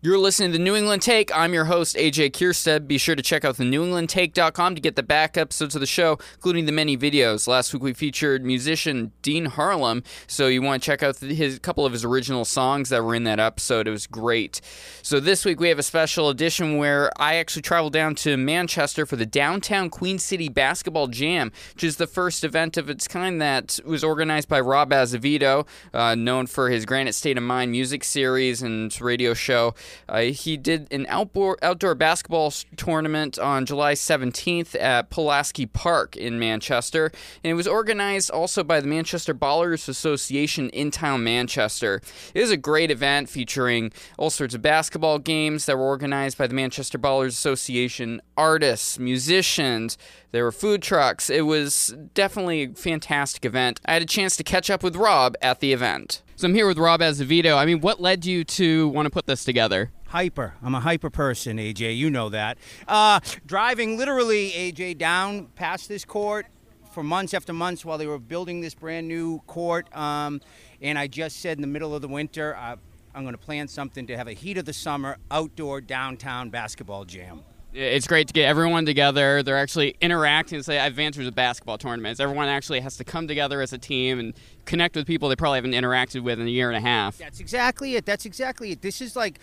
You're listening to the New England Take. I'm your host, AJ Kierstead. Be sure to check out the newenglandtake.com to get the back episodes of the show, including the many videos. Last week we featured musician Dean Harlem, so you want to check out his couple of his original songs that were in that episode. It was great. So this week we have a special edition where I actually traveled down to Manchester for the Downtown Queen City Basketball Jam, which is the first event of its kind that was organized by Rob Azevedo, uh, known for his Granite State of Mind music series and radio show. Uh, he did an outdoor outdoor basketball tournament on July 17th at Pulaski Park in Manchester, and it was organized also by the Manchester Ballers Association Intown Manchester. It was a great event featuring all sorts of basketball games that were organized by the Manchester Ballers Association, artists, musicians. There were food trucks. It was definitely a fantastic event. I had a chance to catch up with Rob at the event. So I'm here with Rob Azevedo. I mean, what led you to want to put this together? Hyper. I'm a hyper person, AJ. You know that. Uh, driving literally, AJ, down past this court for months after months while they were building this brand new court. Um, and I just said in the middle of the winter, uh, I'm going to plan something to have a heat of the summer outdoor downtown basketball jam it's great to get everyone together. They're actually interacting. Say, I've answered the basketball tournaments. Everyone actually has to come together as a team and connect with people they probably haven't interacted with in a year and a half. That's exactly it. That's exactly it. This is like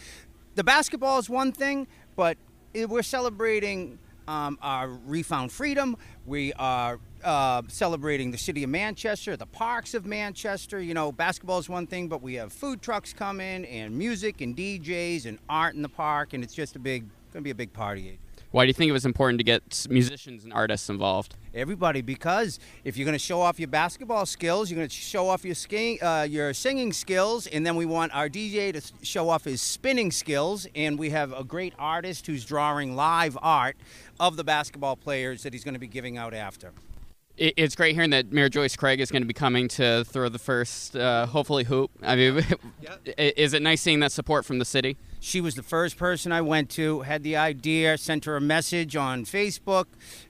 the basketball is one thing, but we're celebrating um, our refound freedom. We are uh, celebrating the city of Manchester, the parks of Manchester. You know, basketball is one thing, but we have food trucks coming and music and DJs and art in the park, and it's just a big going to be a big party. Why do you think it was important to get musicians and artists involved? Everybody, because if you're going to show off your basketball skills, you're going to show off your skiing, uh, your singing skills, and then we want our DJ to show off his spinning skills. And we have a great artist who's drawing live art of the basketball players that he's going to be giving out after it's great hearing that Mayor Joyce Craig is going to be coming to throw the first, uh, hopefully, hoop. I mean, yep. is it nice seeing that support from the city? She was the first person I went to, had the idea, sent her a message on Facebook,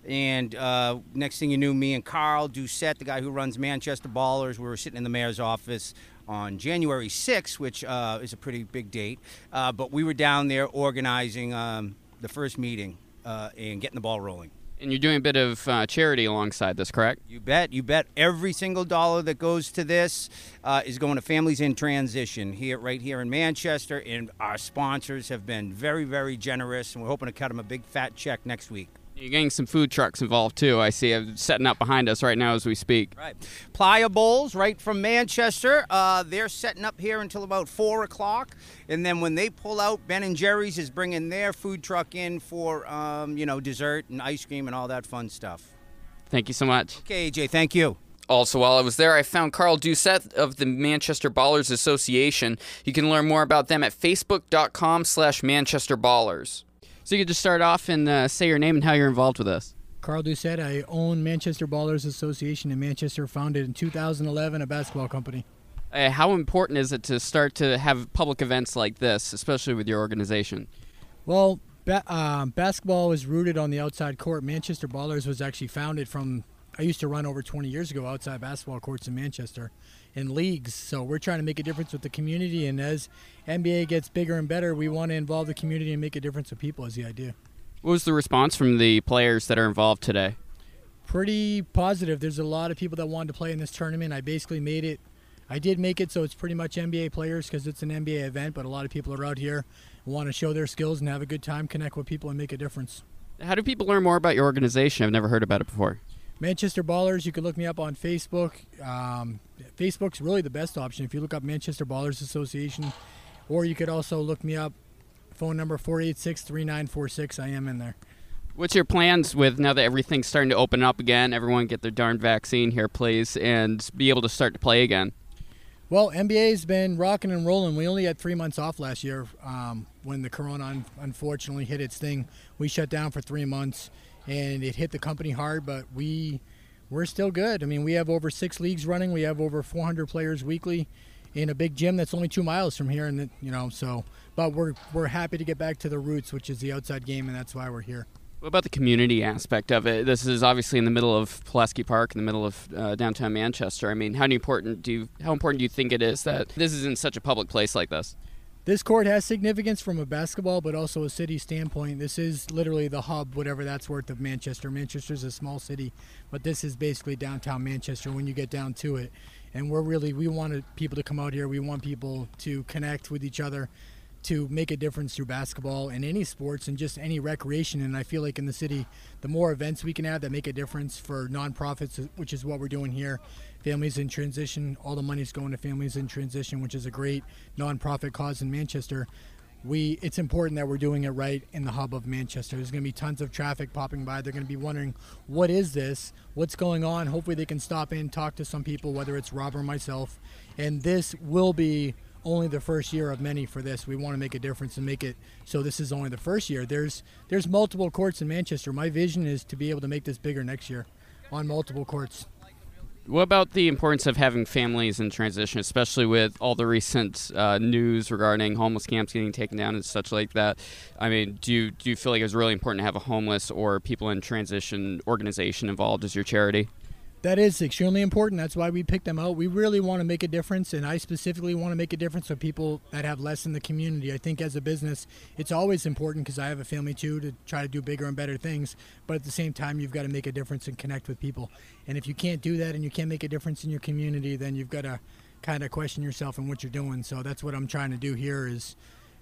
and uh, next thing you knew, me and Carl Doucet, the guy who runs Manchester Ballers, we were sitting in the mayor's office on January 6th, which uh, is a pretty big date. Uh, but we were down there organizing um, the first meeting uh, and getting the ball rolling. And you're doing a bit of uh, charity alongside this, correct? You bet. You bet. Every single dollar that goes to this uh, is going to families in transition here, right here in Manchester. And our sponsors have been very, very generous, and we're hoping to cut them a big fat check next week. You're getting some food trucks involved too. I see them setting up behind us right now as we speak. Right. Playa Bowls, right from Manchester. Uh, they're setting up here until about four o'clock, and then when they pull out, Ben and Jerry's is bringing their food truck in for um, you know dessert and ice cream and all that fun stuff. Thank you so much. Okay, AJ. Thank you. Also, while I was there, I found Carl Doucet of the Manchester Ballers Association. You can learn more about them at facebook.com slash Manchester Ballers. So you could just start off and uh, say your name and how you're involved with us. Carl Doucet. I own Manchester Ballers Association in Manchester, founded in 2011, a basketball company. Uh, how important is it to start to have public events like this, especially with your organization? Well, ba- uh, basketball is rooted on the outside court. Manchester Ballers was actually founded from. I used to run over 20 years ago outside basketball courts in Manchester, in leagues. So we're trying to make a difference with the community. And as MBA gets bigger and better, we want to involve the community and make a difference with people. Is the idea. What was the response from the players that are involved today? Pretty positive. There's a lot of people that wanted to play in this tournament. I basically made it. I did make it so it's pretty much MBA players because it's an MBA event, but a lot of people are out here want to show their skills and have a good time, connect with people, and make a difference. How do people learn more about your organization? I've never heard about it before. Manchester Ballers, you can look me up on Facebook. Um, Facebook's really the best option if you look up Manchester Ballers Association, or you could also look me up. Phone number 486 3946. I am in there. What's your plans with now that everything's starting to open up again? Everyone get their darn vaccine here, please, and be able to start to play again. Well, MBA's been rocking and rolling. We only had three months off last year um, when the corona unfortunately hit its thing. We shut down for three months and it hit the company hard, but we we're still good. I mean, we have over six leagues running. We have over 400 players weekly in a big gym that's only two miles from here, and you know, so. But we're we're happy to get back to the roots, which is the outside game, and that's why we're here. What about the community aspect of it? This is obviously in the middle of Pulaski Park, in the middle of uh, downtown Manchester. I mean, how important do you how important do you think it is that this is in such a public place like this? This court has significance from a basketball, but also a city standpoint. This is literally the hub, whatever that's worth, of Manchester. Manchester's a small city, but this is basically downtown Manchester when you get down to it. And we're really we want people to come out here. We want people to connect with each other, to make a difference through basketball and any sports and just any recreation. And I feel like in the city, the more events we can have that make a difference for nonprofits, which is what we're doing here, families in transition, all the money's going to families in transition, which is a great nonprofit cause in Manchester. We, it's important that we're doing it right in the hub of Manchester. There's going to be tons of traffic popping by. They're going to be wondering, what is this? What's going on? Hopefully, they can stop in, talk to some people, whether it's Rob or myself. And this will be only the first year of many for this. We want to make a difference and make it so this is only the first year. There's there's multiple courts in Manchester. My vision is to be able to make this bigger next year on multiple courts. What about the importance of having families in transition, especially with all the recent uh, news regarding homeless camps getting taken down and such like that? I mean, do you, do you feel like it's really important to have a homeless or people in transition organization involved as your charity? That is extremely important. That's why we pick them out. We really want to make a difference, and I specifically want to make a difference for people that have less in the community. I think as a business, it's always important because I have a family too to try to do bigger and better things. But at the same time, you've got to make a difference and connect with people. And if you can't do that and you can't make a difference in your community, then you've got to kind of question yourself and what you're doing. So that's what I'm trying to do here is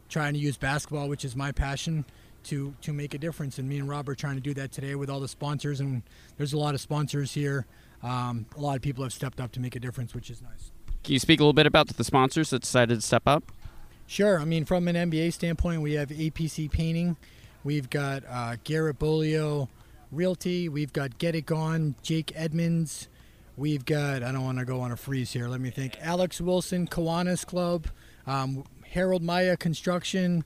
trying to use basketball, which is my passion to to make a difference. And me and Rob are trying to do that today with all the sponsors. And there's a lot of sponsors here um, a lot of people have stepped up to make a difference, which is nice. Can you speak a little bit about the sponsors that decided to step up? Sure. I mean, from an MBA standpoint, we have APC Painting, we've got uh, Garrett Bolio Realty, we've got Get It Gone, Jake Edmonds, we've got, I don't want to go on a freeze here, let me think, Alex Wilson, Kiwanis Club, um, Harold Maya Construction.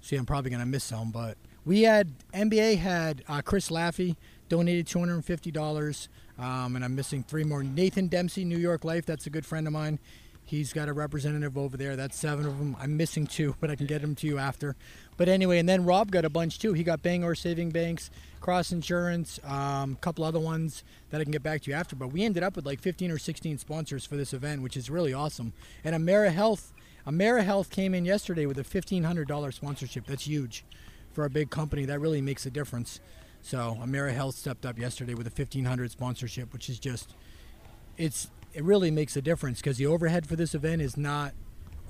See, I'm probably going to miss some, but we had, MBA had uh, Chris Laffey donated $250. Um, and I'm missing three more. Nathan Dempsey, New York Life. That's a good friend of mine. He's got a representative over there. That's seven of them. I'm missing two, but I can get them to you after. But anyway, and then Rob got a bunch too. He got Bangor Saving Banks, Cross Insurance, a um, couple other ones that I can get back to you after. But we ended up with like 15 or 16 sponsors for this event, which is really awesome. And AmeriHealth, Amera Health came in yesterday with a $1,500 sponsorship. That's huge for a big company. That really makes a difference. So AmeriHealth stepped up yesterday with a 1500 sponsorship, which is just it's it really makes a difference because the overhead for this event is not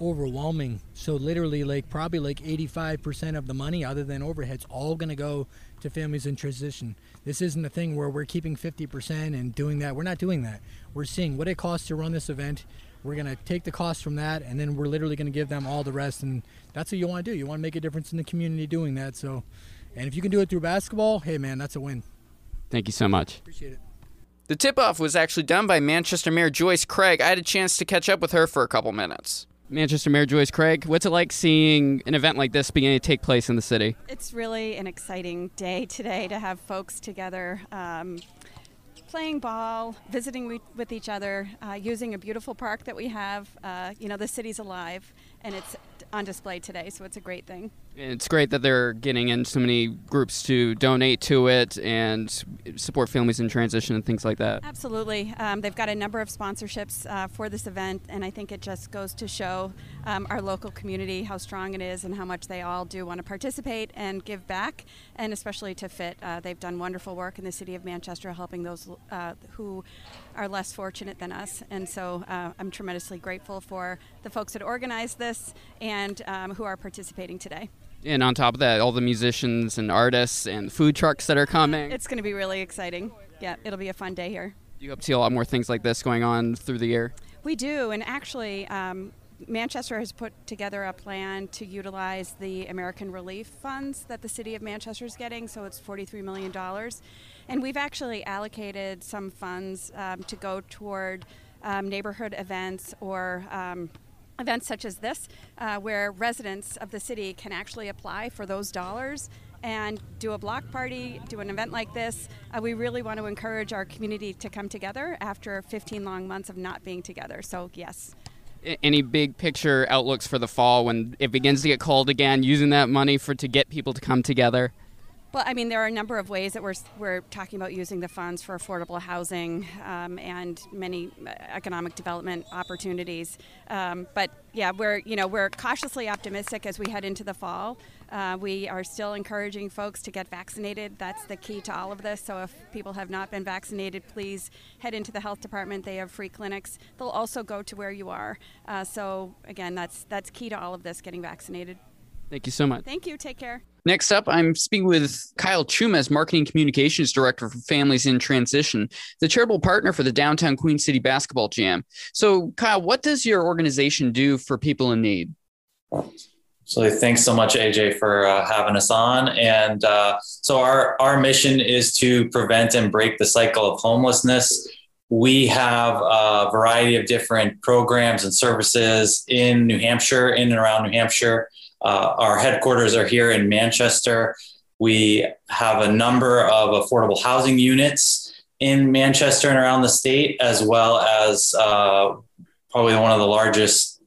overwhelming. So literally, like probably like 85% of the money, other than overheads, all going to go to families in transition. This isn't a thing where we're keeping 50% and doing that. We're not doing that. We're seeing what it costs to run this event. We're going to take the cost from that, and then we're literally going to give them all the rest. And that's what you want to do. You want to make a difference in the community doing that. So and if you can do it through basketball, hey man, that's a win. Thank you so much. Appreciate it. The tip off was actually done by Manchester Mayor Joyce Craig. I had a chance to catch up with her for a couple minutes. Manchester Mayor Joyce Craig, what's it like seeing an event like this beginning to take place in the city? It's really an exciting day today to have folks together. Um, playing ball, visiting with each other, uh, using a beautiful park that we have. Uh, you know, the city's alive, and it's on display today, so it's a great thing. It's great that they're getting in so many groups to donate to it and support families in transition and things like that. Absolutely. Um, they've got a number of sponsorships uh, for this event, and I think it just goes to show um, our local community how strong it is and how much they all do want to participate and give back, and especially to FIT. Uh, they've done wonderful work in the city of Manchester helping those uh, who are less fortunate than us, and so uh, I'm tremendously grateful for the folks that organized this and um, who are participating today. And on top of that, all the musicians and artists and food trucks that are coming. It's going to be really exciting. Yeah, it'll be a fun day here. Do You hope to see a lot more things like this going on through the year? We do, and actually, um, Manchester has put together a plan to utilize the American Relief Funds that the city of Manchester is getting, so it's $43 million. And we've actually allocated some funds um, to go toward um, neighborhood events or um, events such as this, uh, where residents of the city can actually apply for those dollars and do a block party, do an event like this. Uh, we really want to encourage our community to come together after 15 long months of not being together. So, yes. Any big picture outlooks for the fall when it begins to get cold again, using that money for to get people to come together? Well, I mean, there are a number of ways that we're, we're talking about using the funds for affordable housing um, and many uh, economic development opportunities. Um, but yeah, we're you know we're cautiously optimistic as we head into the fall. Uh, we are still encouraging folks to get vaccinated. That's the key to all of this. So if people have not been vaccinated, please head into the health department. They have free clinics. They'll also go to where you are. Uh, so again, that's that's key to all of this: getting vaccinated. Thank you so much. Thank you. Take care. Next up, I'm speaking with Kyle Chumas, Marketing Communications Director for Families in Transition, the charitable partner for the Downtown Queen City Basketball Jam. So, Kyle, what does your organization do for people in need? So thanks so much, AJ, for uh, having us on. And uh, so our our mission is to prevent and break the cycle of homelessness. We have a variety of different programs and services in New Hampshire, in and around New Hampshire. Uh, our headquarters are here in Manchester. We have a number of affordable housing units in Manchester and around the state, as well as uh, probably one of the largest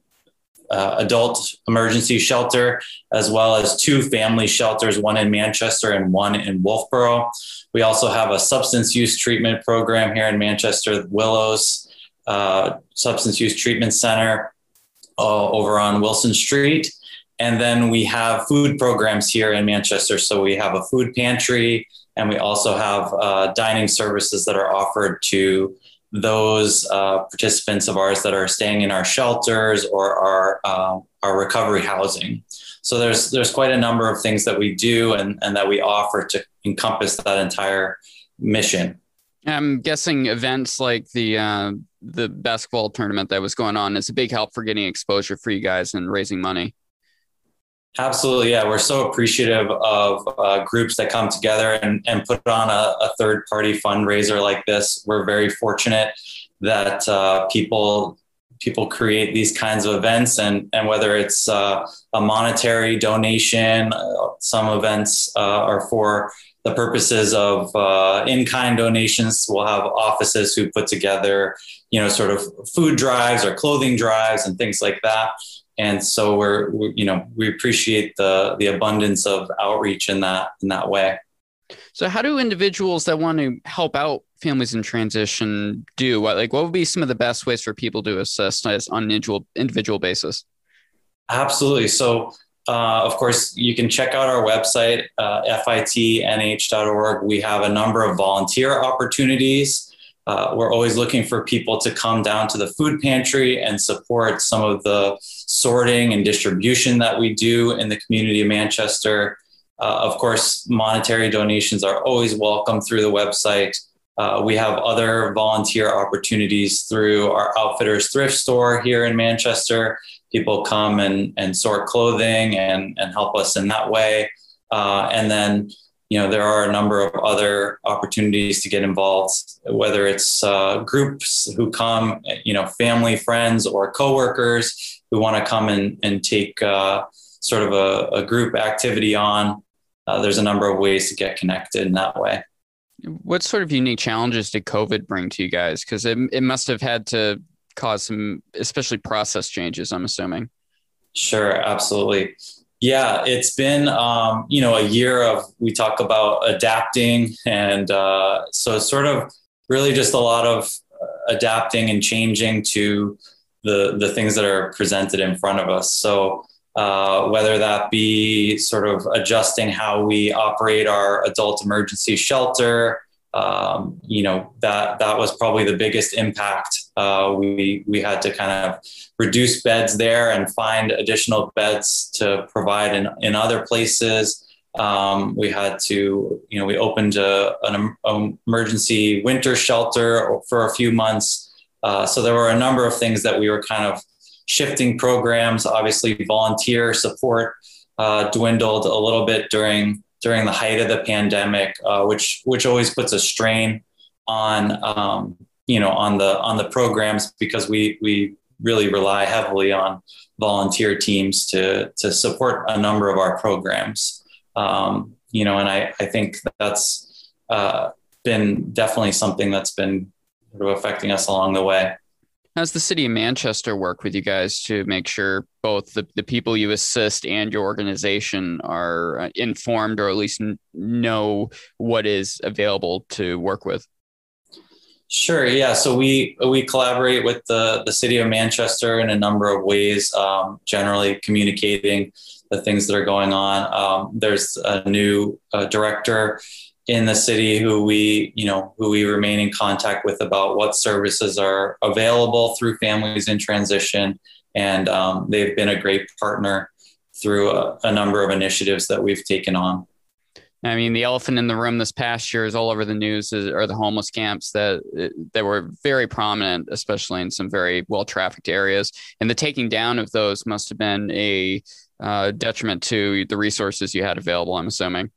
uh, adult emergency shelter, as well as two family shelters, one in Manchester and one in Wolfeboro. We also have a substance use treatment program here in Manchester, Willows uh, Substance Use Treatment Center uh, over on Wilson Street. And then we have food programs here in Manchester. So we have a food pantry and we also have uh, dining services that are offered to those uh, participants of ours that are staying in our shelters or our, uh, our recovery housing. So there's, there's quite a number of things that we do and, and that we offer to encompass that entire mission. I'm guessing events like the uh, the basketball tournament that was going on is a big help for getting exposure for you guys and raising money. Absolutely, yeah. We're so appreciative of uh, groups that come together and, and put on a, a third party fundraiser like this. We're very fortunate that uh, people people create these kinds of events, and and whether it's uh, a monetary donation, uh, some events uh, are for the purposes of uh, in-kind donations. We'll have offices who put together, you know, sort of food drives or clothing drives and things like that and so we're, we're, you know we appreciate the the abundance of outreach in that in that way. So how do individuals that want to help out families in transition do? What like what would be some of the best ways for people to assist on an individual individual basis? Absolutely. So uh, of course, you can check out our website, uh, fitnh.org. We have a number of volunteer opportunities uh, we're always looking for people to come down to the food pantry and support some of the sorting and distribution that we do in the community of Manchester. Uh, of course, monetary donations are always welcome through the website. Uh, we have other volunteer opportunities through our Outfitters thrift store here in Manchester. People come and, and sort clothing and, and help us in that way. Uh, and then you know there are a number of other opportunities to get involved whether it's uh, groups who come you know family friends or coworkers who want to come and, and take uh, sort of a, a, group activity on. Uh, there's a number of ways to get connected in that way. What sort of unique challenges did covid bring to you guys? Because it, it must have had to cause some especially process changes i'm assuming. Sure absolutely yeah, it's been um, you know a year of we talk about adapting, and uh, so sort of really just a lot of uh, adapting and changing to the the things that are presented in front of us. So uh, whether that be sort of adjusting how we operate our adult emergency shelter, um, you know that that was probably the biggest impact. Uh, we we had to kind of reduce beds there and find additional beds to provide in, in other places. Um, we had to, you know, we opened a, an emergency winter shelter for a few months. Uh, so there were a number of things that we were kind of shifting programs. Obviously, volunteer support uh, dwindled a little bit during during the height of the pandemic, uh, which which always puts a strain on um, you know on the on the programs because we we really rely heavily on volunteer teams to to support a number of our programs. Um, you know, and I I think that's uh, been definitely something that's been sort of affecting us along the way. How's the city of Manchester work with you guys to make sure both the, the people you assist and your organization are uh, informed or at least know what is available to work with? Sure. Yeah. So we we collaborate with the the city of Manchester in a number of ways. Um, generally, communicating the things that are going on. Um, there's a new uh, director in the city who we you know who we remain in contact with about what services are available through families in transition. And um, they've been a great partner through a, a, number of initiatives that we've taken on. I mean the elephant in the room this past year is all over the news are the homeless camps that that were very prominent especially in some very well trafficked areas. And the taking down of those must have been a uh, detriment to the resources you had available i'm assuming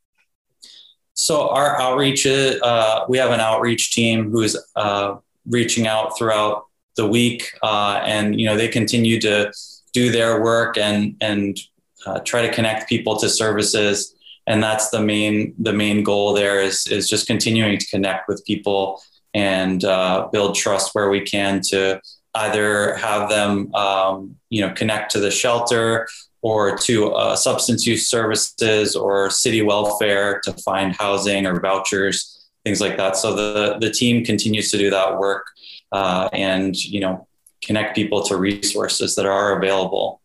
so our outreach, uh, we have an outreach team who is uh, reaching out throughout the week, uh, and you know they continue to do their work and and uh, try to connect people to services. And that's the main the main goal there is is just continuing to connect with people and uh, build trust where we can to either have them um, you know connect to the shelter or to uh, substance use services or city welfare to find housing or vouchers, things like that. So the, the team continues to do that work uh, and, you know, connect people to resources that are available.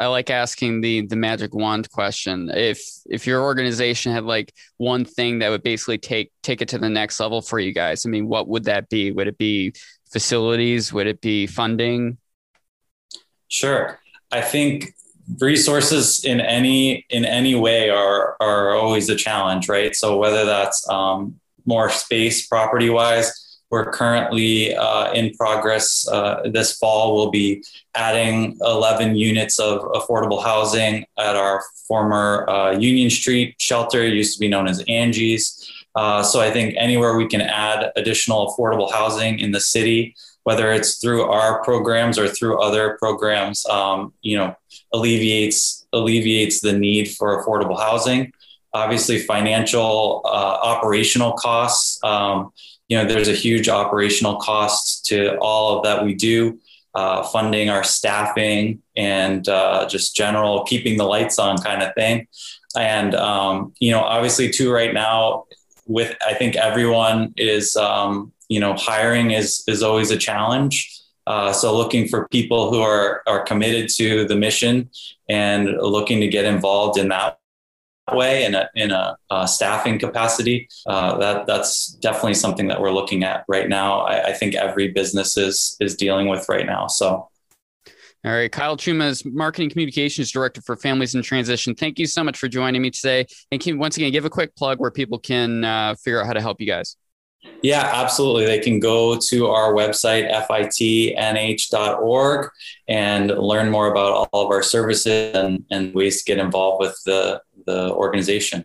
I like asking the the magic wand question. If if your organization had like one thing that would basically take take it to the next level for you guys, I mean, what would that be? Would it be facilities? Would it be funding? Sure. I think resources in any in any way are are always a challenge, right? So whether that's um, more space property wise, we're currently uh, in progress. Uh, this fall, we'll be adding 11 units of affordable housing at our former uh, Union Street shelter, it used to be known as Angie's. Uh, so I think anywhere we can add additional affordable housing in the city whether it's through our programs or through other programs, um, you know, alleviates alleviates the need for affordable housing. Obviously, financial uh, operational costs. Um, you know, there's a huge operational cost to all of that we do. Uh, funding our staffing and uh, just general keeping the lights on kind of thing. And um, you know, obviously, too, right now, with I think everyone is um, you know, hiring is is always a challenge. Uh, so looking for people who are are committed to the mission and looking to get involved in that way in a in a uh, staffing capacity. Uh, that that's definitely something that we're looking at right now. I, I, think every business is is dealing with right now. So. All right, Kyle Chumas Marketing Communications Director for Families in Transition. Thank you so much for joining me today. And can once again give a quick plug where people can uh, figure out how to help you guys. Yeah, absolutely. They can go to our website, fitnh.org, and learn more about all of our services and, and ways to get involved with the, the organization.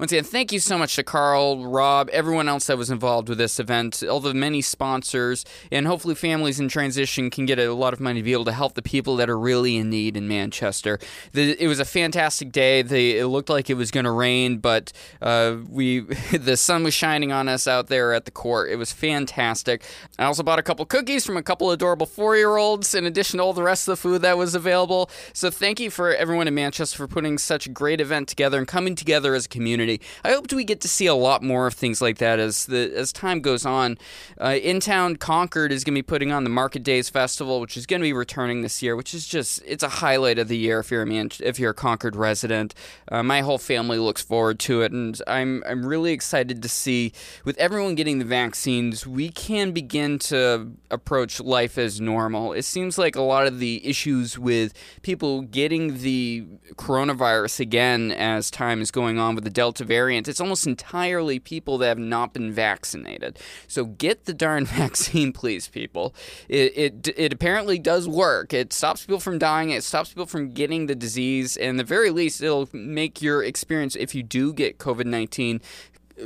Once again, thank you so much to Carl, Rob, everyone else that was involved with this event, all the many sponsors, and hopefully families in transition can get a lot of money to be able to help the people that are really in need in Manchester. The, it was a fantastic day. The, it looked like it was going to rain, but uh, we the sun was shining on us out there at the court. It was fantastic. I also bought a couple cookies from a couple adorable four-year-olds, in addition to all the rest of the food that was available. So thank you for everyone in Manchester for putting such a great event together and coming together as a community community. I hope we get to see a lot more of things like that as the as time goes on. Uh, Intown, Concord is going to be putting on the Market Days Festival, which is going to be returning this year, which is just it's a highlight of the year if you're a man, if you're a Concord resident. Uh, my whole family looks forward to it, and I'm I'm really excited to see with everyone getting the vaccines, we can begin to approach life as normal. It seems like a lot of the issues with people getting the coronavirus again as time is going on with the Delta Delta variant, it's almost entirely people that have not been vaccinated. So get the darn vaccine, please, people. It, it, it apparently does work. It stops people from dying, it stops people from getting the disease, and the very least, it'll make your experience, if you do get COVID 19,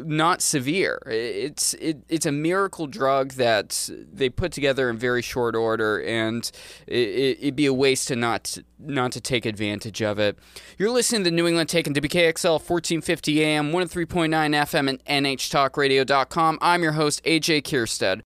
not severe. It's it, it's a miracle drug that they put together in very short order, and it, would be a waste to not not to take advantage of it. You're listening to New England Take oh and WKXL 1450 AM, 103.9 FM, and NHTalkRadio.com. I'm your host AJ Kierstead.